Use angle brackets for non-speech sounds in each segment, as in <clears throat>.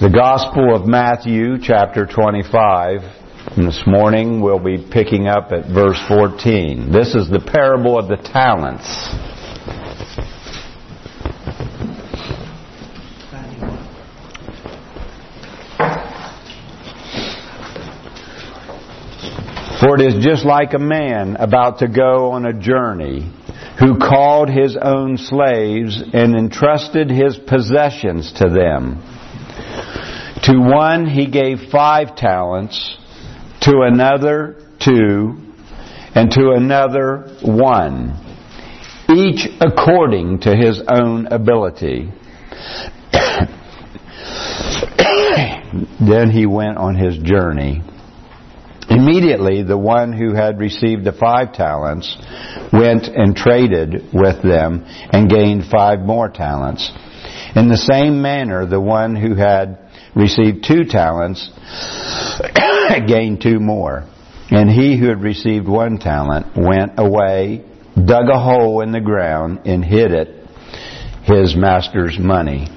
The Gospel of Matthew, chapter 25. And this morning we'll be picking up at verse 14. This is the parable of the talents. For it is just like a man about to go on a journey who called his own slaves and entrusted his possessions to them. To one he gave five talents, to another two, and to another one, each according to his own ability. <coughs> then he went on his journey. Immediately, the one who had received the five talents went and traded with them and gained five more talents. In the same manner, the one who had received two talents <coughs> gained two more. And he who had received one talent went away, dug a hole in the ground, and hid it, his master's money.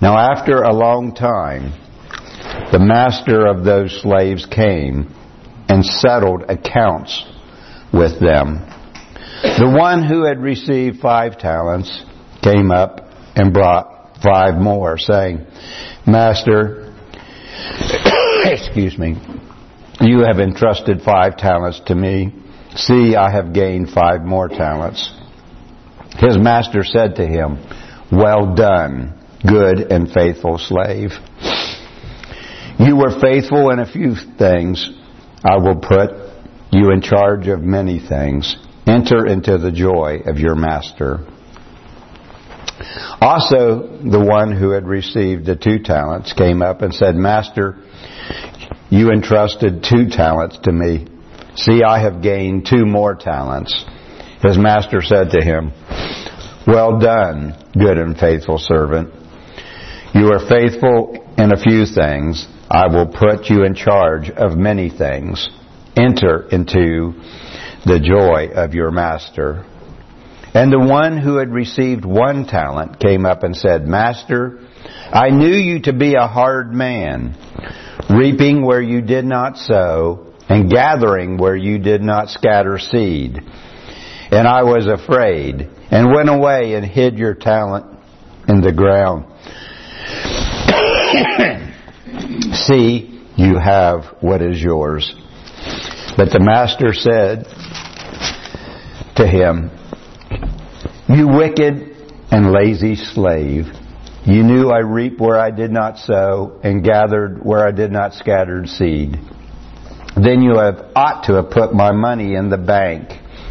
Now after a long time, the master of those slaves came and settled accounts with them. The one who had received five talents came up and brought five more, saying, Master, <coughs> excuse me, you have entrusted five talents to me. See, I have gained five more talents. His master said to him, Well done, good and faithful slave. You were faithful in a few things. I will put you in charge of many things. Enter into the joy of your master. Also, the one who had received the two talents came up and said, Master, you entrusted two talents to me. See, I have gained two more talents. His master said to him, Well done, good and faithful servant. You are faithful in a few things. I will put you in charge of many things. Enter into the joy of your master. And the one who had received one talent came up and said, Master, I knew you to be a hard man, reaping where you did not sow, and gathering where you did not scatter seed. And I was afraid, and went away and hid your talent in the ground. <coughs> See, you have what is yours. But the master said to him, You wicked and lazy slave, you knew I reap where I did not sow and gathered where I did not scatter seed. Then you have ought to have put my money in the bank,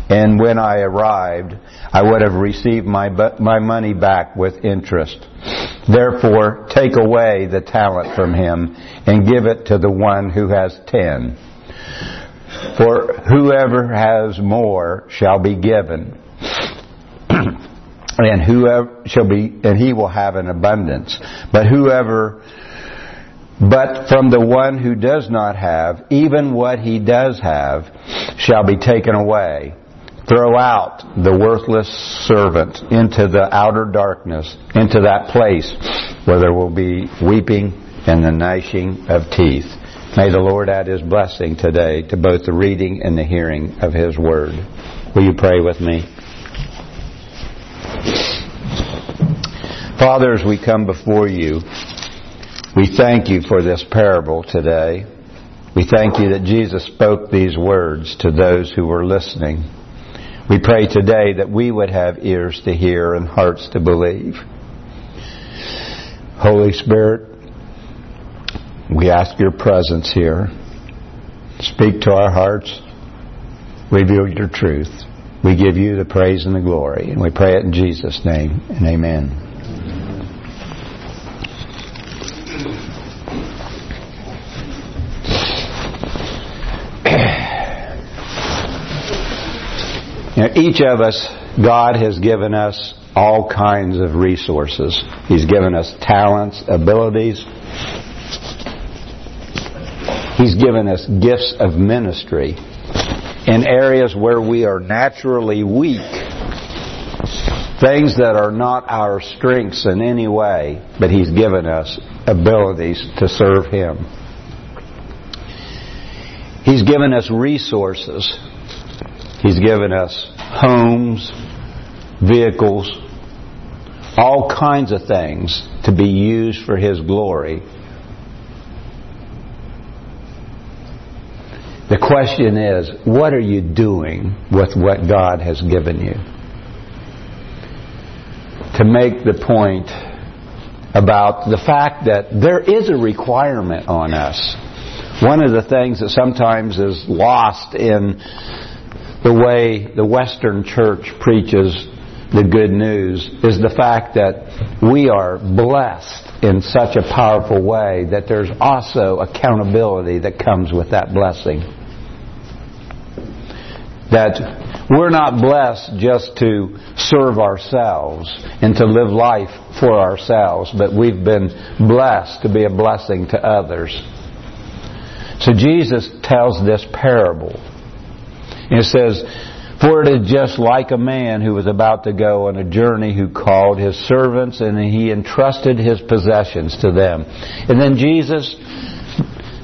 and when I arrived, I would have received my, my money back with interest. Therefore, take away the talent from him and give it to the one who has ten. For whoever has more shall be given, <clears throat> and whoever shall be, and he will have an abundance. But whoever, but from the one who does not have, even what he does have, shall be taken away. Throw out the worthless servant into the outer darkness, into that place where there will be weeping and the gnashing of teeth. May the Lord add His blessing today to both the reading and the hearing of His Word. Will you pray with me? Father, as we come before you, we thank you for this parable today. We thank you that Jesus spoke these words to those who were listening. We pray today that we would have ears to hear and hearts to believe. Holy Spirit, we ask your presence here. Speak to our hearts. Reveal your truth. We give you the praise and the glory. And we pray it in Jesus' name and amen. Each of us, God has given us all kinds of resources. He's given us talents, abilities. He's given us gifts of ministry in areas where we are naturally weak. things that are not our strengths in any way, but He's given us abilities to serve Him. He's given us resources. He's given us homes, vehicles, all kinds of things to be used for His glory. The question is, what are you doing with what God has given you? To make the point about the fact that there is a requirement on us. One of the things that sometimes is lost in the way the Western church preaches the good news is the fact that we are blessed in such a powerful way that there's also accountability that comes with that blessing. That we're not blessed just to serve ourselves and to live life for ourselves, but we've been blessed to be a blessing to others. So Jesus tells this parable. And it says, For it is just like a man who was about to go on a journey who called his servants and he entrusted his possessions to them. And then Jesus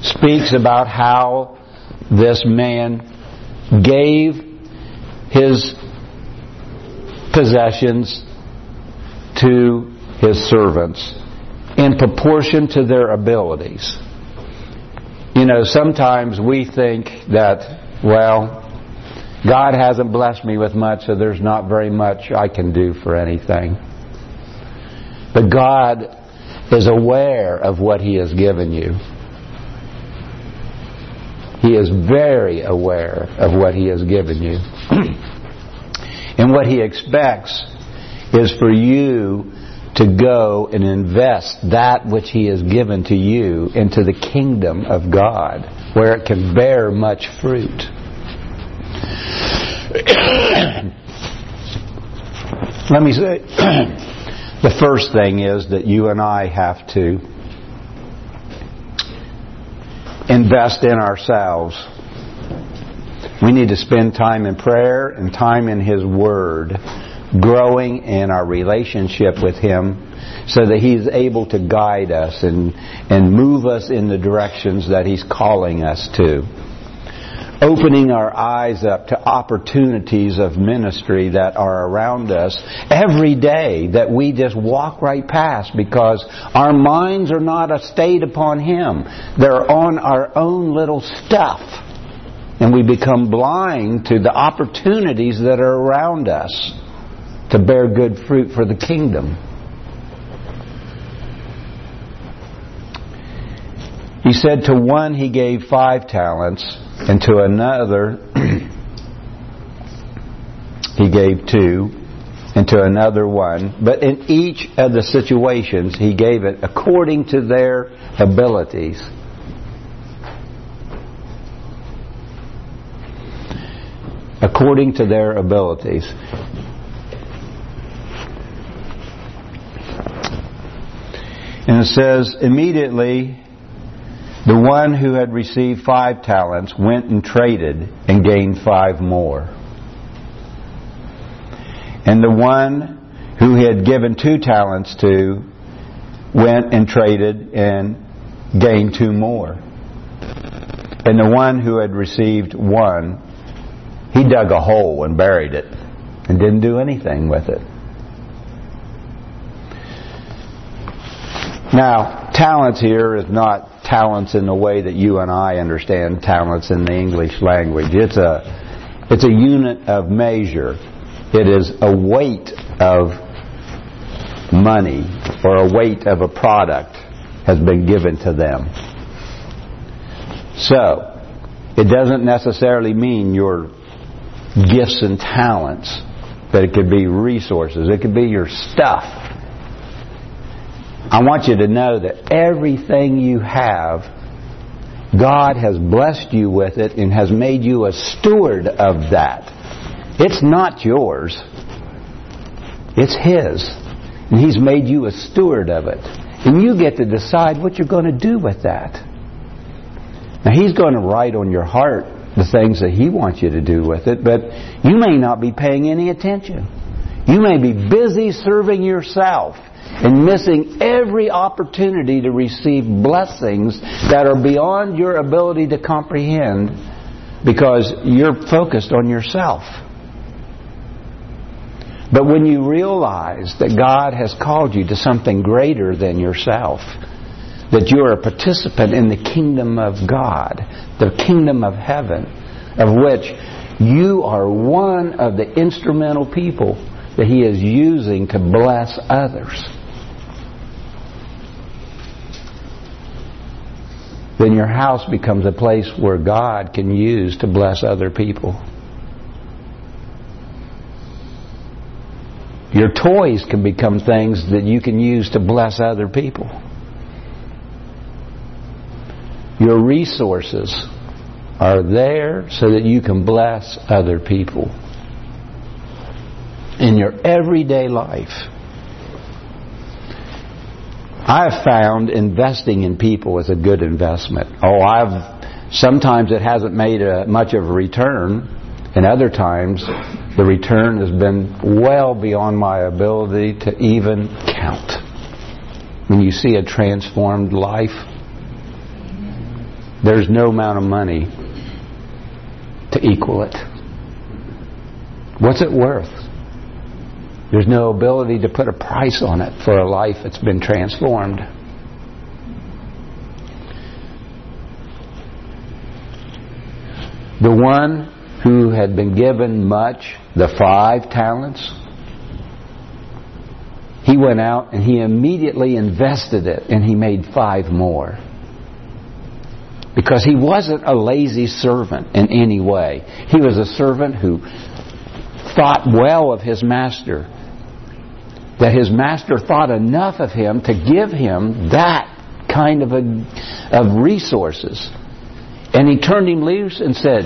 speaks about how this man gave his possessions to his servants in proportion to their abilities. You know, sometimes we think that, well, God hasn't blessed me with much, so there's not very much I can do for anything. But God is aware of what He has given you. He is very aware of what He has given you. <clears throat> and what He expects is for you to go and invest that which He has given to you into the kingdom of God, where it can bear much fruit. <coughs> Let me say, <coughs> the first thing is that you and I have to invest in ourselves. We need to spend time in prayer and time in His Word, growing in our relationship with Him so that He's able to guide us and, and move us in the directions that He's calling us to. Opening our eyes up to opportunities of ministry that are around us every day that we just walk right past because our minds are not a state upon Him. They're on our own little stuff. And we become blind to the opportunities that are around us to bear good fruit for the kingdom. He said to one he gave five talents, and to another <clears throat> he gave two, and to another one. But in each of the situations, he gave it according to their abilities. According to their abilities. And it says, immediately the one who had received five talents went and traded and gained five more. And the one who he had given two talents to went and traded and gained two more. And the one who had received one, he dug a hole and buried it and didn't do anything with it. Now, talents here is not talents in the way that you and I understand talents in the English language. It's a, it's a unit of measure. It is a weight of money or a weight of a product has been given to them. So, it doesn't necessarily mean your gifts and talents, but it could be resources. It could be your stuff. I want you to know that everything you have, God has blessed you with it and has made you a steward of that. It's not yours. It's His. And He's made you a steward of it. And you get to decide what you're going to do with that. Now, He's going to write on your heart the things that He wants you to do with it, but you may not be paying any attention. You may be busy serving yourself and missing every opportunity to receive blessings that are beyond your ability to comprehend because you're focused on yourself. But when you realize that God has called you to something greater than yourself, that you are a participant in the kingdom of God, the kingdom of heaven, of which you are one of the instrumental people that He is using to bless others. Then your house becomes a place where God can use to bless other people. Your toys can become things that you can use to bless other people. Your resources are there so that you can bless other people in your everyday life. I've found investing in people is a good investment. Oh, I've sometimes it hasn't made a, much of a return, and other times the return has been well beyond my ability to even count. When you see a transformed life, there's no amount of money to equal it. What's it worth? There's no ability to put a price on it for a life that's been transformed. The one who had been given much, the five talents, he went out and he immediately invested it and he made five more. Because he wasn't a lazy servant in any way. He was a servant who thought well of his master. That his master thought enough of him to give him that kind of, a, of resources. And he turned him loose and said,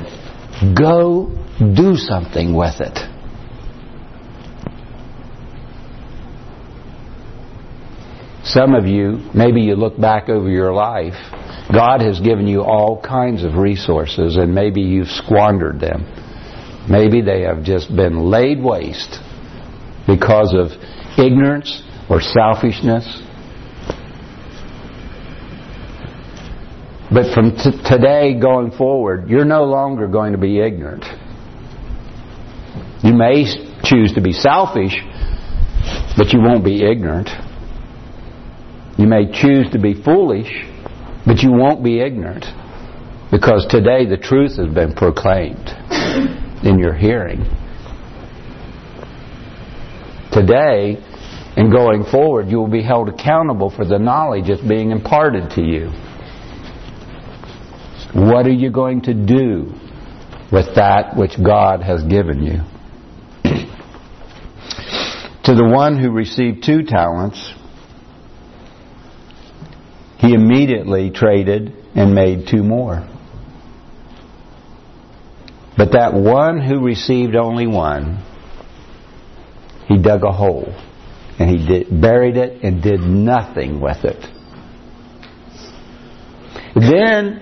Go do something with it. Some of you, maybe you look back over your life, God has given you all kinds of resources and maybe you've squandered them. Maybe they have just been laid waste because of ignorance or selfishness But from t- today going forward, you're no longer going to be ignorant. You may choose to be selfish, but you won't be ignorant. You may choose to be foolish, but you won't be ignorant. Because today the truth has been proclaimed in your hearing. Today, and going forward, you will be held accountable for the knowledge that's being imparted to you. What are you going to do with that which God has given you? <clears throat> to the one who received two talents, he immediately traded and made two more. But that one who received only one, he dug a hole and he did, buried it and did nothing with it. Then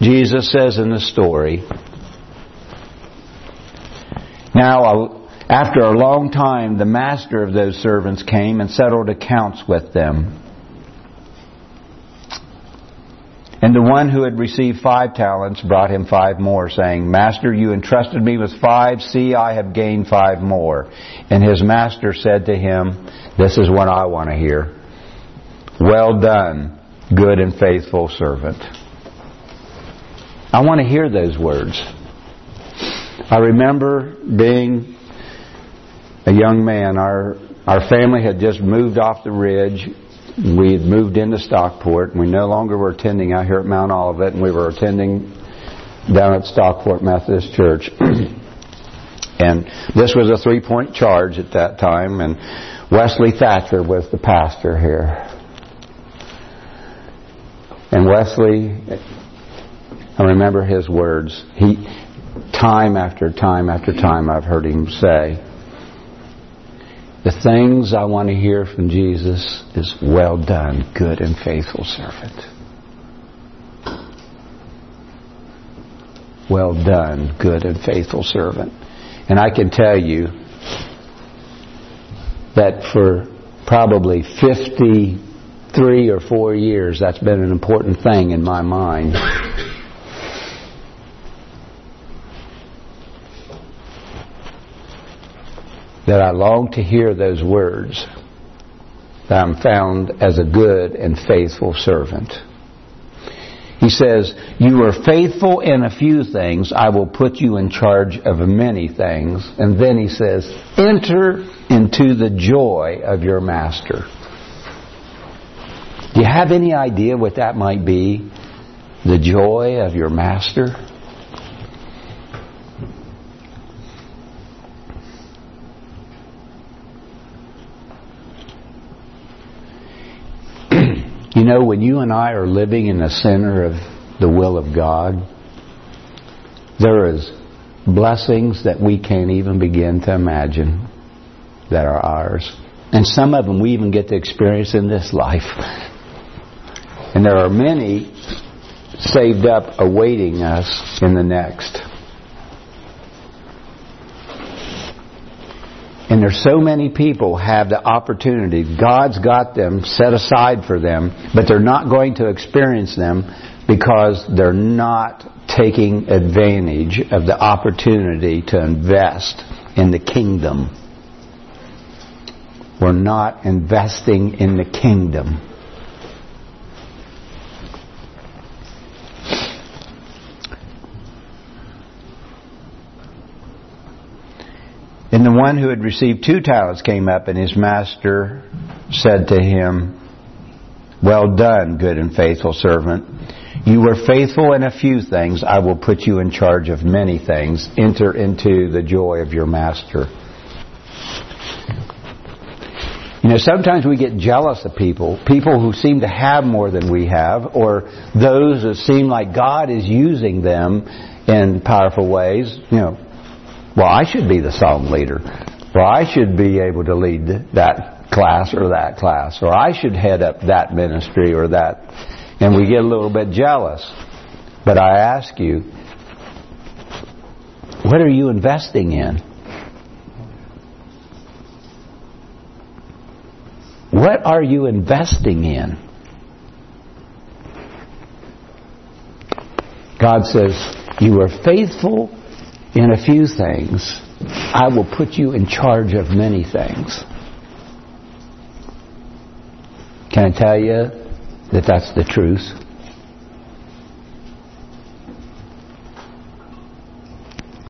Jesus says in the story, Now, uh, after a long time, the master of those servants came and settled accounts with them. And the one who had received five talents brought him five more, saying, Master, you entrusted me with five. See, I have gained five more. And his master said to him, This is what I want to hear. Well done, good and faithful servant. I want to hear those words. I remember being a young man. Our our family had just moved off the ridge. We had moved into Stockport. And we no longer were attending out here at Mount Olivet, and we were attending down at Stockport Methodist Church. <clears throat> and this was a three-point charge at that time, and Wesley Thatcher was the pastor here. And Wesley I remember his words. He, time after time after time, I've heard him say, the things I want to hear from Jesus is, well done, good and faithful servant. Well done, good and faithful servant. And I can tell you, that for probably 53 or 4 years that's been an important thing in my mind. That I long to hear those words that I'm found as a good and faithful servant. He says, You are faithful in a few things, I will put you in charge of many things. And then he says, Enter into the joy of your master. Do you have any idea what that might be? The joy of your master? You know, when you and I are living in the center of the will of God, there is blessings that we can't even begin to imagine that are ours. And some of them we even get to experience in this life. And there are many saved up awaiting us in the next. There's so many people have the opportunity. God's got them set aside for them, but they're not going to experience them because they're not taking advantage of the opportunity to invest in the kingdom. We're not investing in the kingdom. And the one who had received two talents came up, and his master said to him, Well done, good and faithful servant. You were faithful in a few things. I will put you in charge of many things. Enter into the joy of your master. You know, sometimes we get jealous of people, people who seem to have more than we have, or those that seem like God is using them in powerful ways. You know, well, I should be the song leader. Well, I should be able to lead that class or that class. Or I should head up that ministry or that. And we get a little bit jealous. But I ask you, what are you investing in? What are you investing in? God says, You are faithful in a few things, I will put you in charge of many things. Can I tell you that that's the truth?